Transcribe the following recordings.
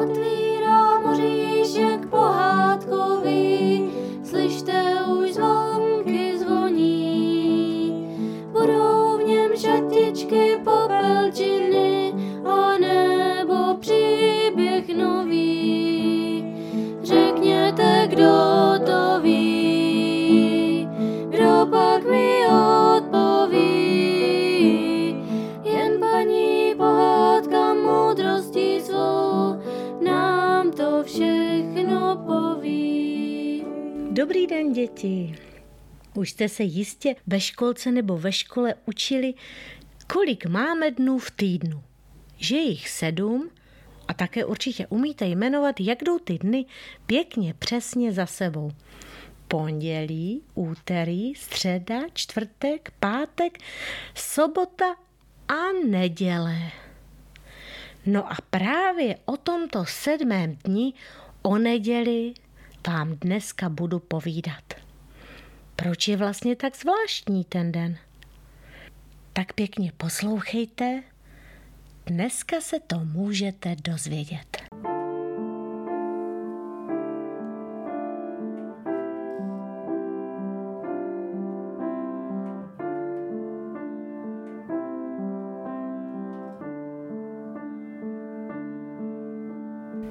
Gott. Děti. Už jste se jistě ve školce nebo ve škole učili, kolik máme dnů v týdnu. Že jich sedm a také určitě umíte jmenovat, jak jdou ty dny pěkně přesně za sebou. Pondělí, úterý, středa, čtvrtek, pátek, sobota a neděle. No a právě o tomto sedmém dni, o neděli, vám dneska budu povídat. Proč je vlastně tak zvláštní ten den? Tak pěkně poslouchejte, dneska se to můžete dozvědět.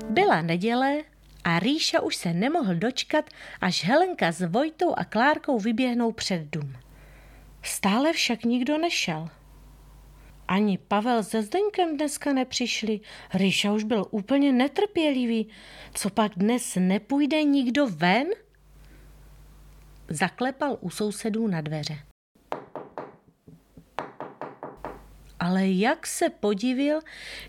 Byla neděle a Ríša už se nemohl dočkat, až Helenka s Vojtou a Klárkou vyběhnou před dům. Stále však nikdo nešel. Ani Pavel se Zdeňkem dneska nepřišli. Ríša už byl úplně netrpělivý. Co pak dnes nepůjde nikdo ven? Zaklepal u sousedů na dveře. Ale jak se podivil,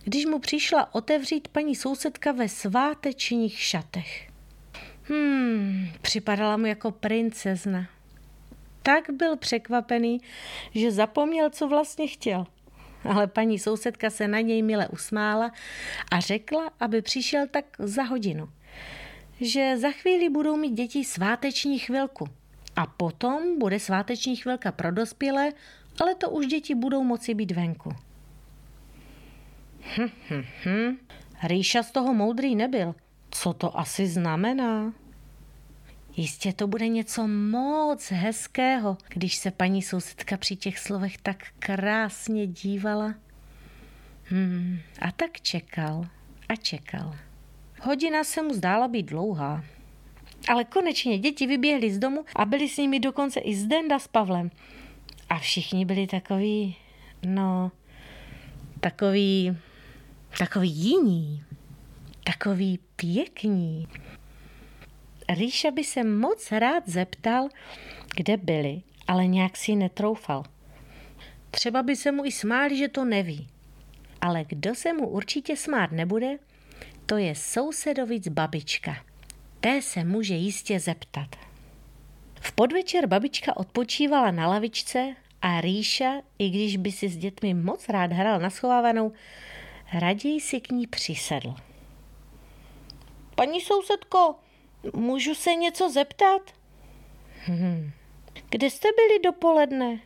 když mu přišla otevřít paní sousedka ve svátečních šatech. Hmm, připadala mu jako princezna. Tak byl překvapený, že zapomněl, co vlastně chtěl. Ale paní sousedka se na něj mile usmála a řekla, aby přišel tak za hodinu. Že za chvíli budou mít děti sváteční chvilku. A potom bude sváteční chvilka pro dospělé ale to už děti budou moci být venku. Hm, hm, hm. Rýša z toho moudrý nebyl. Co to asi znamená? Jistě to bude něco moc hezkého, když se paní sousedka při těch slovech tak krásně dívala. Hmm, a tak čekal a čekal. Hodina se mu zdála být dlouhá. Ale konečně děti vyběhly z domu a byli s nimi dokonce i Zdenda s Pavlem. A všichni byli takový, no, takový, takový jiní, takový pěkní. Ríša by se moc rád zeptal, kde byli, ale nějak si netroufal. Třeba by se mu i smáli, že to neví. Ale kdo se mu určitě smát nebude, to je sousedovic babička. Té se může jistě zeptat. V podvečer babička odpočívala na lavičce a Ríša, i když by si s dětmi moc rád hrál na schovávanou, raději si k ní přisedl. Paní sousedko, můžu se něco zeptat? Hmm. Kde jste byli dopoledne?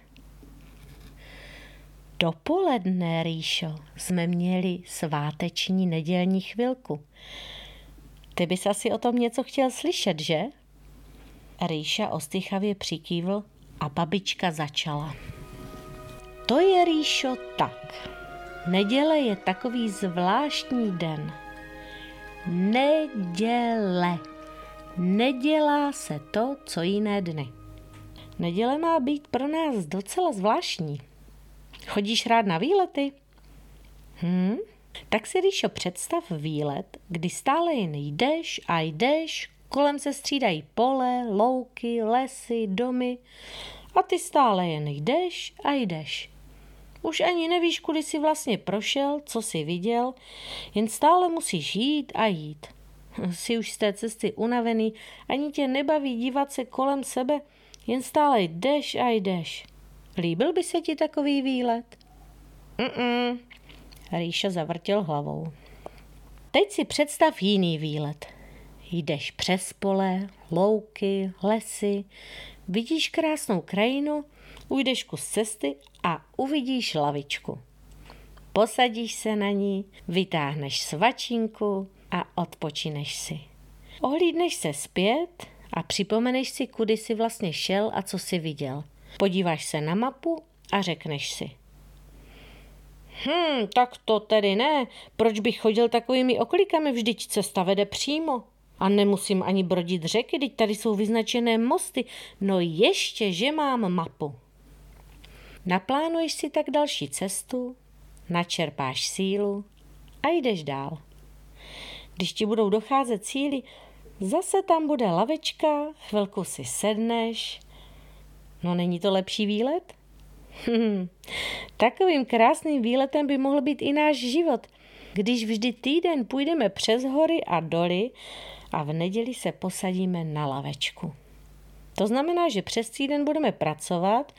Dopoledne, Ríšo, jsme měli sváteční nedělní chvilku. Ty bys asi o tom něco chtěl slyšet, že? Rýša ostýchavě přikývl a babička začala. To je, Rýšo, tak. Neděle je takový zvláštní den. Neděle. Nedělá se to, co jiné dny. Neděle má být pro nás docela zvláštní. Chodíš rád na výlety? Hm? Tak si, Ríšo, představ výlet, kdy stále jen jdeš a jdeš, Kolem se střídají pole, louky, lesy, domy a ty stále jen jdeš a jdeš. Už ani nevíš, kudy jsi vlastně prošel, co jsi viděl, jen stále musíš jít a jít. Jsi už z té cesty unavený, ani tě nebaví dívat se kolem sebe, jen stále jdeš a jdeš. Líbil by se ti takový výlet? Mm-mm. Ríša zavrtěl hlavou. Teď si představ jiný výlet. Jdeš přes pole, louky, lesy, vidíš krásnou krajinu, ujdeš kus cesty a uvidíš lavičku. Posadíš se na ní, vytáhneš svačinku, a odpočineš si. Ohlídneš se zpět a připomeneš si, kudy jsi vlastně šel a co jsi viděl. Podíváš se na mapu a řekneš si. Hm, tak to tedy ne. Proč bych chodil takovými oklikami, vždyť cesta vede přímo. A nemusím ani brodit řeky, teď tady jsou vyznačené mosty. No ještě, že mám mapu. Naplánuješ si tak další cestu, načerpáš sílu a jdeš dál. Když ti budou docházet síly, zase tam bude lavečka, chvilku si sedneš. No není to lepší výlet? Takovým krásným výletem by mohl být i náš život, když vždy týden půjdeme přes hory a doly a v neděli se posadíme na lavečku. To znamená, že přes týden budeme pracovat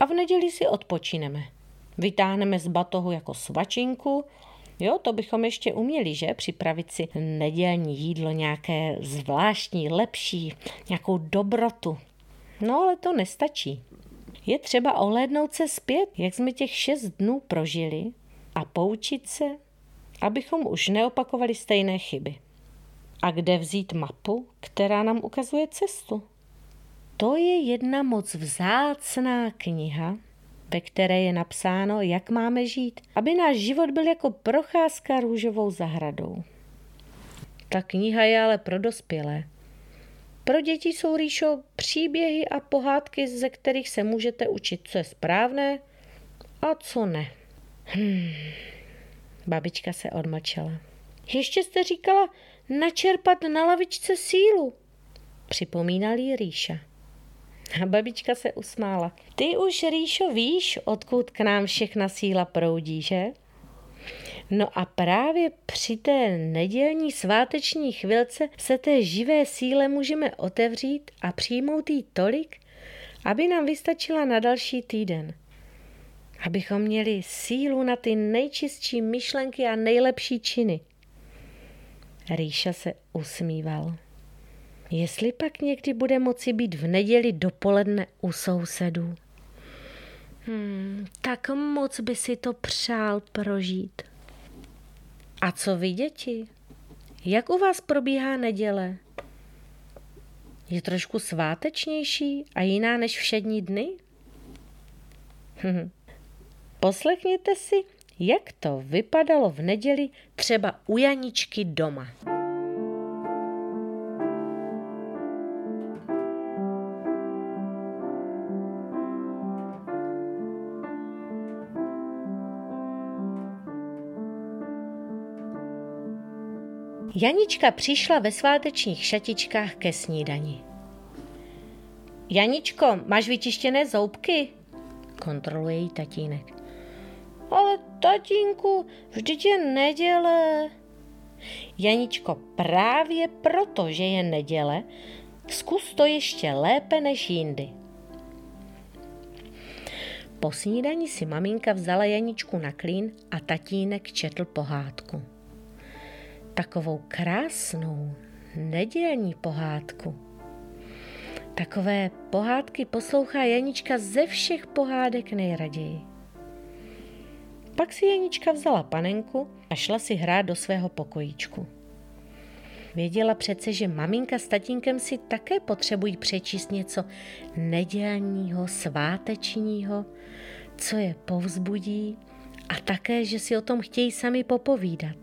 a v neděli si odpočineme. Vytáhneme z batohu jako svačinku, Jo, to bychom ještě uměli, že? Připravit si nedělní jídlo, nějaké zvláštní, lepší, nějakou dobrotu. No ale to nestačí. Je třeba ohlédnout se zpět, jak jsme těch šest dnů prožili a poučit se, abychom už neopakovali stejné chyby. A kde vzít mapu, která nám ukazuje cestu? To je jedna moc vzácná kniha, ve které je napsáno, jak máme žít, aby náš život byl jako procházka růžovou zahradou. Ta kniha je ale pro dospělé. Pro děti jsou rýšo příběhy a pohádky, ze kterých se můžete učit, co je správné a co ne. Hmm. Babička se odmlčela. Ještě jste říkala načerpat na lavičce sílu, připomínal jí Ríša. A babička se usmála. Ty už, Ríšo, víš, odkud k nám všechna síla proudí, že? No a právě při té nedělní sváteční chvilce se té živé síle můžeme otevřít a přijmout jí tolik, aby nám vystačila na další týden. Abychom měli sílu na ty nejčistší myšlenky a nejlepší činy. Ríša se usmíval. Jestli pak někdy bude moci být v neděli dopoledne u sousedů. Hmm, tak moc by si to přál prožít. A co vy, děti? Jak u vás probíhá neděle? Je trošku svátečnější a jiná než všední dny? Poslechněte si, jak to vypadalo v neděli třeba u Janičky doma. Janička přišla ve svátečních šatičkách ke snídani. Janičko, máš vyčištěné zoubky? Kontroluje jí tatínek. Ale tatínku, vždyť je neděle. Janičko, právě proto, že je neděle, zkus to ještě lépe než jindy. Po snídani si maminka vzala Janičku na klín a tatínek četl pohádku takovou krásnou nedělní pohádku. Takové pohádky poslouchá Janička ze všech pohádek nejraději. Pak si Janička vzala panenku a šla si hrát do svého pokojíčku. Věděla přece, že maminka s tatínkem si také potřebují přečíst něco nedělního, svátečního, co je povzbudí a také, že si o tom chtějí sami popovídat.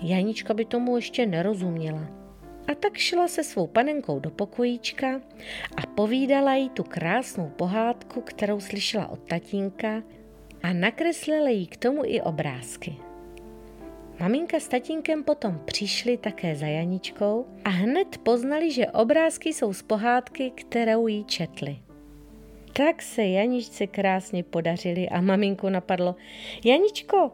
Janička by tomu ještě nerozuměla. A tak šla se svou panenkou do pokojíčka a povídala jí tu krásnou pohádku, kterou slyšela od tatínka a nakreslila jí k tomu i obrázky. Maminka s tatínkem potom přišli také za Janičkou a hned poznali, že obrázky jsou z pohádky, kterou jí četli. Tak se Janičce krásně podařili a maminku napadlo, Janičko,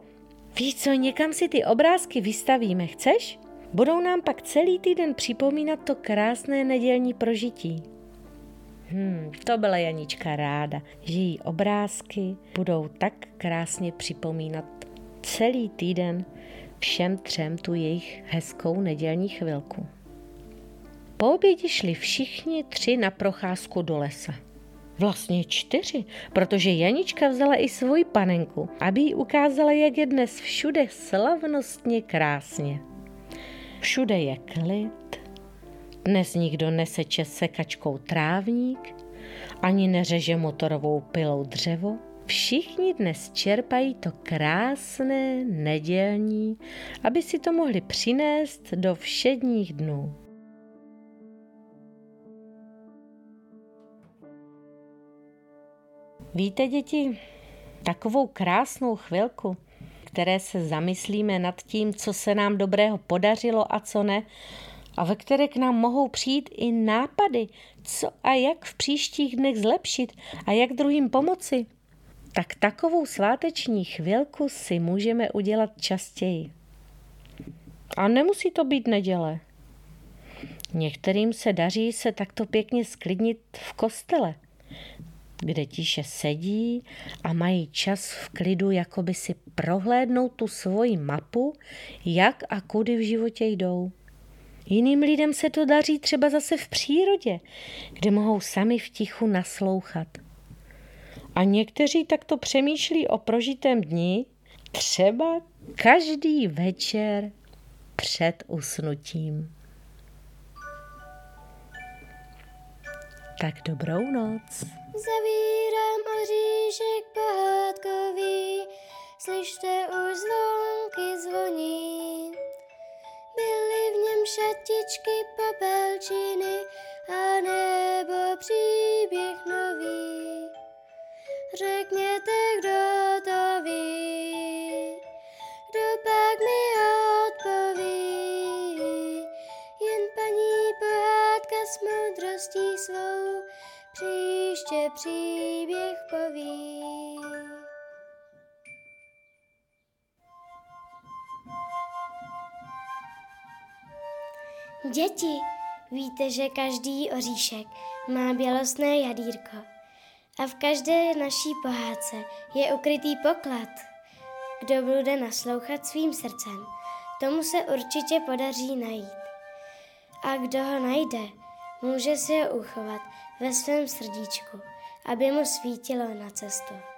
Víš co, někam si ty obrázky vystavíme, chceš? Budou nám pak celý týden připomínat to krásné nedělní prožití. Hmm, to byla Janička ráda, že jí obrázky budou tak krásně připomínat celý týden všem třem tu jejich hezkou nedělní chvilku. Po obědě šli všichni tři na procházku do lesa. Vlastně čtyři, protože Janička vzala i svoji panenku, aby jí ukázala, jak je dnes všude slavnostně krásně. Všude je klid, dnes nikdo neseče sekačkou trávník, ani neřeže motorovou pilou dřevo. Všichni dnes čerpají to krásné nedělní, aby si to mohli přinést do všedních dnů. Víte, děti, takovou krásnou chvilku, které se zamyslíme nad tím, co se nám dobrého podařilo a co ne, a ve které k nám mohou přijít i nápady, co a jak v příštích dnech zlepšit a jak druhým pomoci, tak takovou sváteční chvilku si můžeme udělat častěji. A nemusí to být neděle. Některým se daří se takto pěkně sklidnit v kostele, kde tiše sedí a mají čas v klidu jakoby si prohlédnout tu svoji mapu, jak a kudy v životě jdou. Jiným lidem se to daří třeba zase v přírodě, kde mohou sami v tichu naslouchat. A někteří takto přemýšlí o prožitém dni, třeba každý večer před usnutím. Tak dobrou noc. Zavírám oříšek pohádkový, slyšte už zvonky zvoní. Šatičky, popelčiny a nebo příběh nový. Řekněte, kdo to ví, kdo pak mi odpoví. Jen paní pohádka s moudrostí svou příště příběh poví. Děti, víte, že každý oříšek má bělostné jadírko a v každé naší pohádce je ukrytý poklad. Kdo bude naslouchat svým srdcem, tomu se určitě podaří najít. A kdo ho najde, může si ho uchovat ve svém srdíčku, aby mu svítilo na cestu.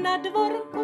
Na dvorku,